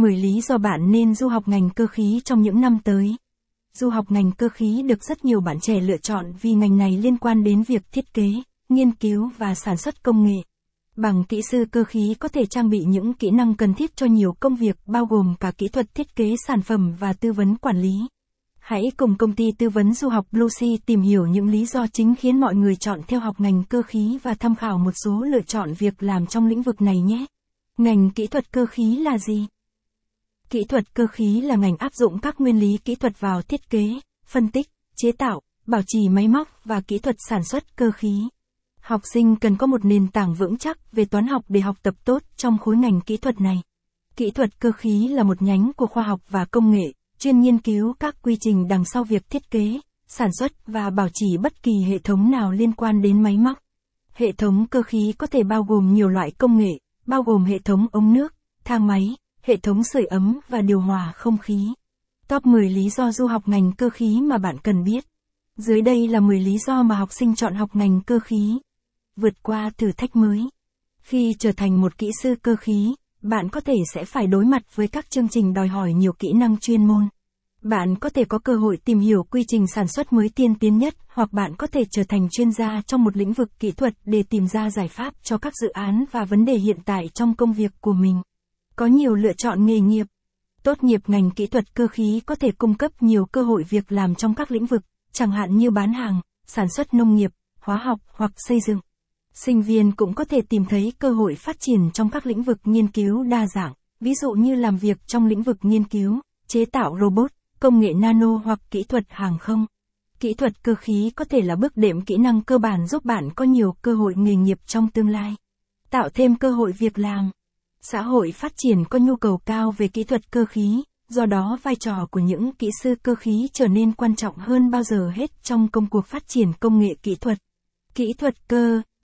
10 lý do bạn nên du học ngành cơ khí trong những năm tới. Du học ngành cơ khí được rất nhiều bạn trẻ lựa chọn vì ngành này liên quan đến việc thiết kế, nghiên cứu và sản xuất công nghệ. Bằng kỹ sư cơ khí có thể trang bị những kỹ năng cần thiết cho nhiều công việc bao gồm cả kỹ thuật thiết kế sản phẩm và tư vấn quản lý. Hãy cùng công ty tư vấn du học Lucy tìm hiểu những lý do chính khiến mọi người chọn theo học ngành cơ khí và tham khảo một số lựa chọn việc làm trong lĩnh vực này nhé. Ngành kỹ thuật cơ khí là gì? Kỹ thuật cơ khí là ngành áp dụng các nguyên lý kỹ thuật vào thiết kế, phân tích, chế tạo, bảo trì máy móc và kỹ thuật sản xuất cơ khí. Học sinh cần có một nền tảng vững chắc về toán học để học tập tốt trong khối ngành kỹ thuật này. Kỹ thuật cơ khí là một nhánh của khoa học và công nghệ, chuyên nghiên cứu các quy trình đằng sau việc thiết kế, sản xuất và bảo trì bất kỳ hệ thống nào liên quan đến máy móc. Hệ thống cơ khí có thể bao gồm nhiều loại công nghệ, bao gồm hệ thống ống nước, thang máy, hệ thống sưởi ấm và điều hòa không khí. Top 10 lý do du học ngành cơ khí mà bạn cần biết. Dưới đây là 10 lý do mà học sinh chọn học ngành cơ khí. Vượt qua thử thách mới. Khi trở thành một kỹ sư cơ khí, bạn có thể sẽ phải đối mặt với các chương trình đòi hỏi nhiều kỹ năng chuyên môn. Bạn có thể có cơ hội tìm hiểu quy trình sản xuất mới tiên tiến nhất, hoặc bạn có thể trở thành chuyên gia trong một lĩnh vực kỹ thuật để tìm ra giải pháp cho các dự án và vấn đề hiện tại trong công việc của mình. Có nhiều lựa chọn nghề nghiệp. Tốt nghiệp ngành kỹ thuật cơ khí có thể cung cấp nhiều cơ hội việc làm trong các lĩnh vực, chẳng hạn như bán hàng, sản xuất nông nghiệp, hóa học hoặc xây dựng. Sinh viên cũng có thể tìm thấy cơ hội phát triển trong các lĩnh vực nghiên cứu đa dạng, ví dụ như làm việc trong lĩnh vực nghiên cứu, chế tạo robot, công nghệ nano hoặc kỹ thuật hàng không. Kỹ thuật cơ khí có thể là bước đệm kỹ năng cơ bản giúp bạn có nhiều cơ hội nghề nghiệp trong tương lai. Tạo thêm cơ hội việc làm. Xã hội phát triển có nhu cầu cao về kỹ thuật cơ khí, do đó vai trò của những kỹ sư cơ khí trở nên quan trọng hơn bao giờ hết trong công cuộc phát triển công nghệ kỹ thuật. Kỹ thuật cơ